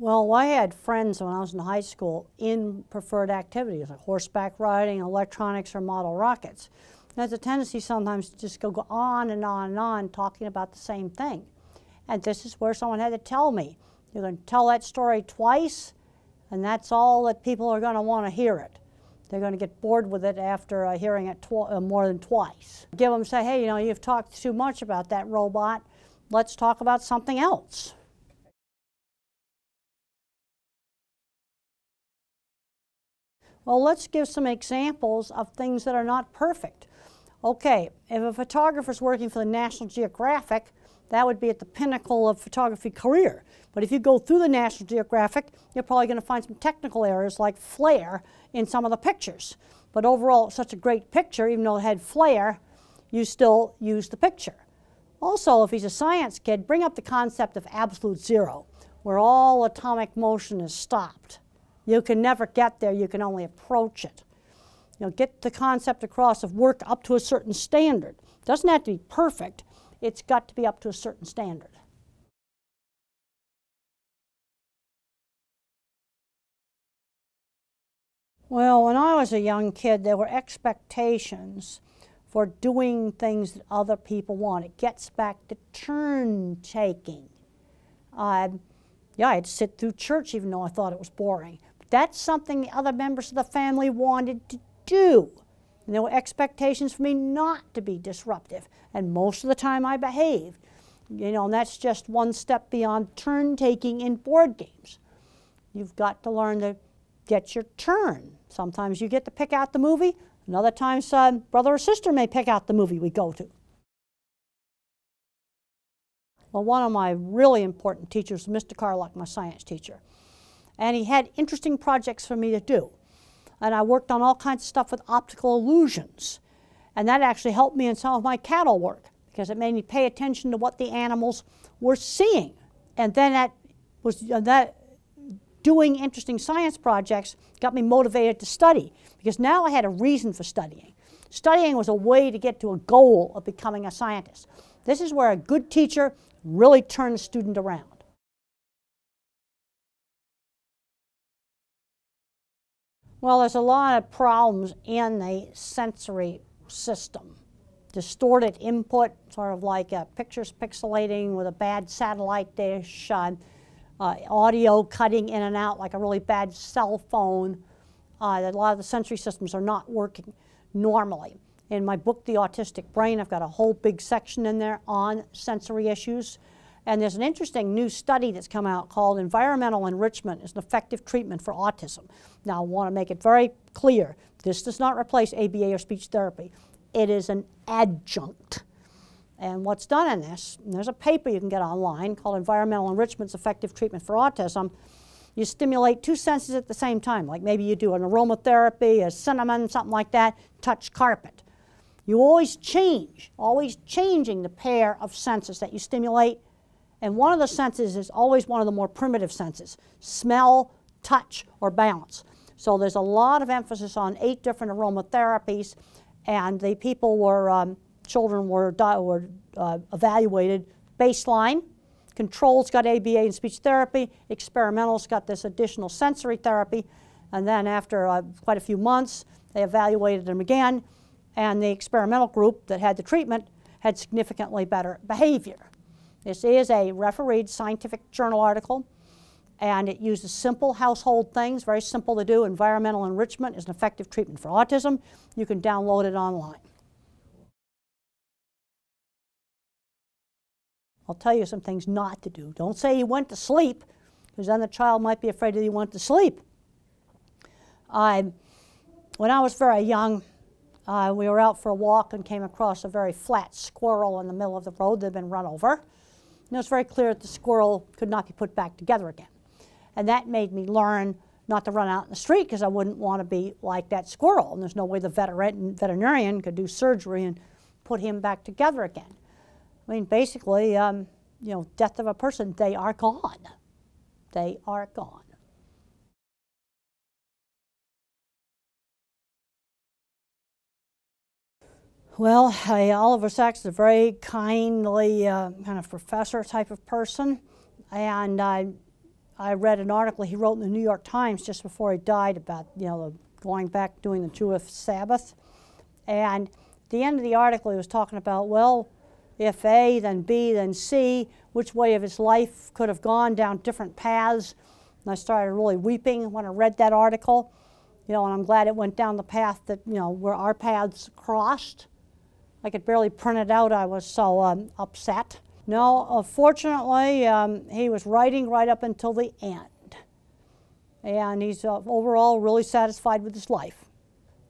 Well, I had friends when I was in high school in preferred activities like horseback riding, electronics, or model rockets. There's a tendency sometimes to just go on and on and on talking about the same thing. And this is where someone had to tell me, you're going to tell that story twice, and that's all that people are going to want to hear it. They're going to get bored with it after uh, hearing it uh, more than twice. Give them, say, hey, you know, you've talked too much about that robot. Let's talk about something else. Well, let's give some examples of things that are not perfect. Okay, if a photographer's working for the National Geographic, that would be at the pinnacle of photography career. But if you go through the National Geographic, you're probably going to find some technical errors like flare in some of the pictures. But overall, such a great picture, even though it had flare, you still use the picture. Also, if he's a science kid, bring up the concept of absolute zero, where all atomic motion is stopped. You can never get there, you can only approach it. You know, get the concept across of work up to a certain standard. It Doesn't have to be perfect, it's got to be up to a certain standard. Well, when I was a young kid, there were expectations for doing things that other people want. It gets back to turn taking. Uh, yeah, I'd sit through church even though I thought it was boring. That's something the other members of the family wanted to do. And there were expectations for me not to be disruptive. And most of the time I behaved. You know, and that's just one step beyond turn taking in board games. You've got to learn to get your turn. Sometimes you get to pick out the movie, Another time, times uh, brother or sister may pick out the movie we go to. Well, one of my really important teachers Mr. Carlock, my science teacher. And he had interesting projects for me to do and I worked on all kinds of stuff with optical illusions. And that actually helped me in some of my cattle work because it made me pay attention to what the animals were seeing. And then that was uh, that doing interesting science projects got me motivated to study because now I had a reason for studying. Studying was a way to get to a goal of becoming a scientist. This is where a good teacher really turns a student around. Well, there's a lot of problems in the sensory system. Distorted input, sort of like uh, pictures pixelating with a bad satellite dish, uh, uh, audio cutting in and out like a really bad cell phone. Uh, a lot of the sensory systems are not working normally. In my book, The Autistic Brain, I've got a whole big section in there on sensory issues. And there's an interesting new study that's come out called Environmental Enrichment is an Effective Treatment for Autism. Now, I want to make it very clear this does not replace ABA or speech therapy, it is an adjunct. And what's done in this, there's a paper you can get online called Environmental Enrichment's Effective Treatment for Autism. You stimulate two senses at the same time, like maybe you do an aromatherapy, a cinnamon, something like that, touch carpet. You always change, always changing the pair of senses that you stimulate and one of the senses is always one of the more primitive senses smell, touch, or balance. So there's a lot of emphasis on eight different aromatherapies, and the people were, um, children were, were uh, evaluated baseline. Controls got ABA and speech therapy, experimentals got this additional sensory therapy, and then after uh, quite a few months, they evaluated them again, and the experimental group that had the treatment had significantly better behavior. This is a refereed scientific journal article, and it uses simple household things, very simple to do. Environmental enrichment is an effective treatment for autism. You can download it online. I'll tell you some things not to do. Don't say you went to sleep, because then the child might be afraid that you went to sleep. I, when I was very young, uh, we were out for a walk and came across a very flat squirrel in the middle of the road that had been run over. And it was very clear that the squirrel could not be put back together again. And that made me learn not to run out in the street because I wouldn't want to be like that squirrel. And there's no way the veterinarian could do surgery and put him back together again. I mean, basically, um, you know, death of a person, they are gone. They are gone. Well, Oliver Sacks is a very kindly uh, kind of professor type of person, and I, I read an article he wrote in the New York Times just before he died about, you know, going back doing the Jewish Sabbath. And at the end of the article, he was talking about, well, if A, then B, then C, which way of his life could have gone down different paths. And I started really weeping when I read that article, you know, and I'm glad it went down the path that, you know, where our paths crossed. I could barely print it out, I was so um, upset. No, uh, fortunately, um, he was writing right up until the end. And he's uh, overall really satisfied with his life.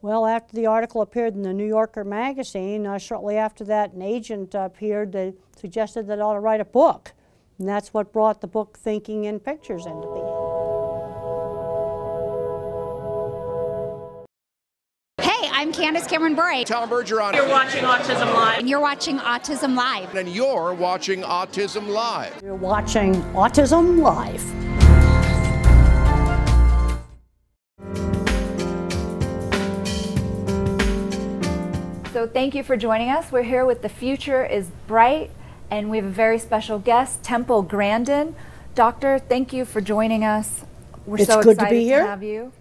Well, after the article appeared in the New Yorker magazine, uh, shortly after that, an agent appeared that suggested that I ought to write a book. And that's what brought the book Thinking in Pictures into being. Candace Cameron Bure. Tom Bergeron. You're watching Autism Live. And you're watching Autism Live. And you're watching Autism Live. You're watching Autism Live. So thank you for joining us. We're here with The Future is Bright, and we have a very special guest, Temple Grandin. Doctor, thank you for joining us. We're It's so good to excited be here. have you.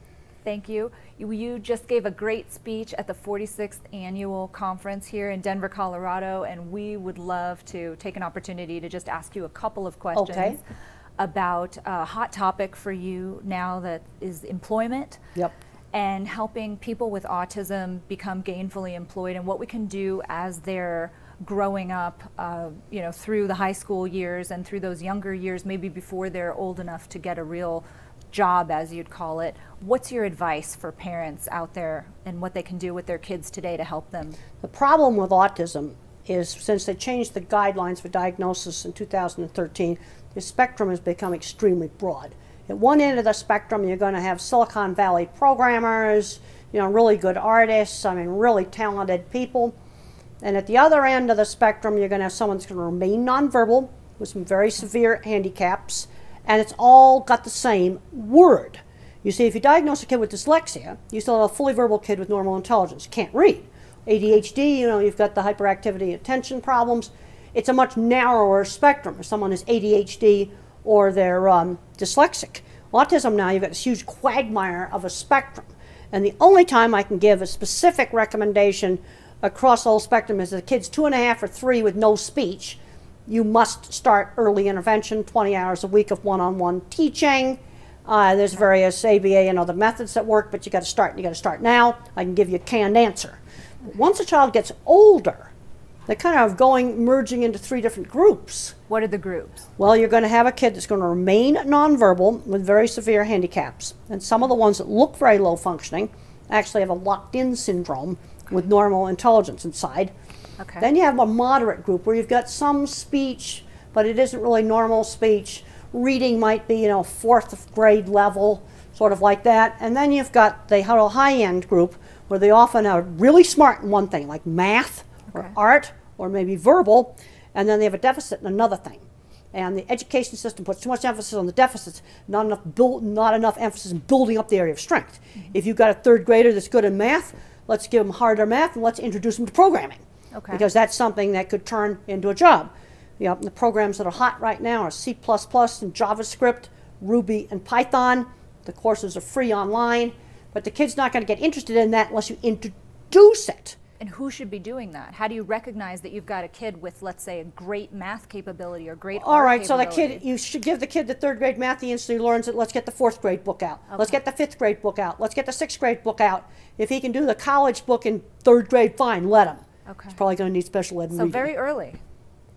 Thank you. You. Just gave a great speech at the 46th annual conference here in Denver, Colorado, and we would love to take an opportunity to just ask you a couple of questions Okay. about a hot topic for you now that is employment Yep. and helping people with autism become gainfully employed and what we can do as they're growing up, uh, you know, through the high school years and through those younger years, maybe before they're old enough to get a real job, as you'd call it. What's your advice for parents out there and what they can do with their kids today to help them? The problem with autism is since they changed the guidelines for diagnosis in 2013, the spectrum has become extremely broad. At one end of the spectrum, you're going to have Silicon Valley programmers, you know, really good artists, I mean, really talented people. And at the other end of the spectrum, you're going to have someone that's going to remain nonverbal with some very severe handicaps, and it's all got the same word. You see, if you diagnose a kid with dyslexia, you still have a fully verbal kid with normal intelligence, can't read. ADHD, you know, you've got the hyperactivity attention problems. It's a much narrower spectrum if someone is ADHD or they're um, dyslexic. Autism now, you've got this huge quagmire of a spectrum. And the only time I can give a specific recommendation across the whole spectrum is the kid's two and a half or three with no speech. You must start early intervention, 20 hours a week of one on one teaching. Uh, there's various ABA and other methods that work, but you got to start. You got to start now. I can give you a canned answer. Once a child gets older, they're kind of going merging into three different groups. What are the groups? Well, you're going to have a kid that's going to remain nonverbal with very severe handicaps. And some of the ones that look very low functioning actually have a locked in syndrome with normal intelligence inside. Okay. Then you have a moderate group where you've got some speech, but it isn't really normal speech. Reading might be, you know, fourth grade level, sort of like that. And then you've got the high end group where they often are really smart in one thing, like math or art or maybe verbal, and then they have a deficit in another thing. And the education system puts too much emphasis on the deficits, not enough build, not enough emphasis in building up the area of strength. Mm-hmm. If you've got a third grader that's good in math, let's give them harder math and let's introduce them to programming. Okay. Because that's something that could turn into a job. You know, the programs that are hot right now are C++ and JavaScript, Ruby and Python. The courses are free online, but the kid's not going to get interested in that unless you introduce it. And who should be doing that? How do you recognize that you've got a kid with, let's say, a great math capability or great All right, so the kid, you should give the kid the third grade math the instant he learns it. Let's get the fourth grade book out. Let's get the fifth grade book out. Let's get the sixth grade book out. If he can do the college book in third grade, fine, let him. Okay. He's probably going to need special ed. So reading. very early.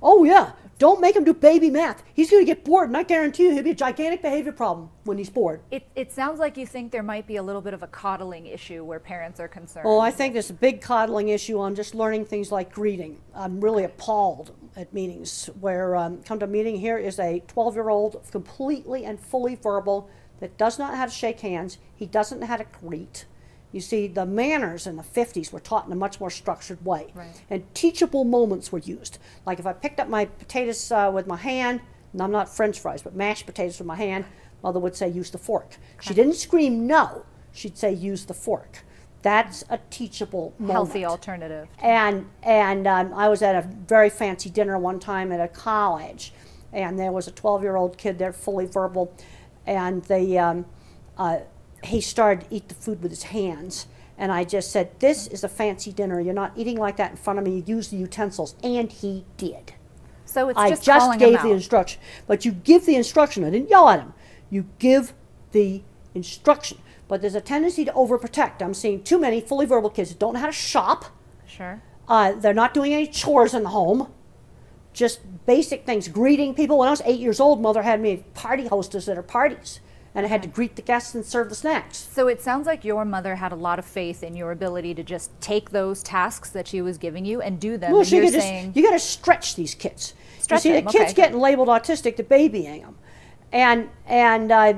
Oh yeah, don't make him do baby math. He's going to get bored, and I guarantee you, he'll be a gigantic behavior problem when he's bored. It, it sounds like you think there might be a little bit of a coddling issue where parents are concerned. Oh, I think there's a big coddling issue on just learning things like greeting. I'm really appalled at meetings where um, come to a meeting here is a 12 year old completely and fully verbal that does not know how to shake hands. He doesn't know how to greet. You see, the manners in the 50s were taught in a much more structured way. Right. And teachable moments were used. Like if I picked up my potatoes uh, with my hand, and I'm not french fries, but mashed potatoes with my hand, mother would say, use the fork. She didn't scream no, she'd say, use the fork. That's a teachable moment. Healthy alternative. And and um, I was at a very fancy dinner one time at a college, and there was a 12-year-old kid there, fully verbal, and the, um, uh, he started to eat the food with his hands. And I just said, This is a fancy dinner. You're not eating like that in front of me. You use the utensils. And he did. So it's I just, just gave the instruction. But you give the instruction. I didn't yell at him. You give the instruction. But there's a tendency to overprotect. I'm seeing too many fully verbal kids that don't know how to shop. Sure. Uh, they're not doing any chores in the home. Just basic things, greeting people. When I was eight years old, mother had me party hostess at her parties, and I had to greet the guests and serve the snacks. So it sounds like your mother had a lot of faith in your ability to just take those tasks that she was giving you and do them. Well, so you, just- saying, you got to stretch these kids. Stretch you see, them, the kids okay. getting labeled autistic, the babying them, and and uh,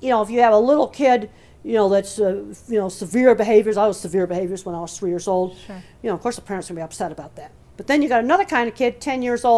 you know if you have a little kid, you know that's uh, you know severe behaviors. I was severe behaviors when I was three years old. Sure. You know, of course, the parents are gonna be upset about that. But then you got another kind of kid, ten years old.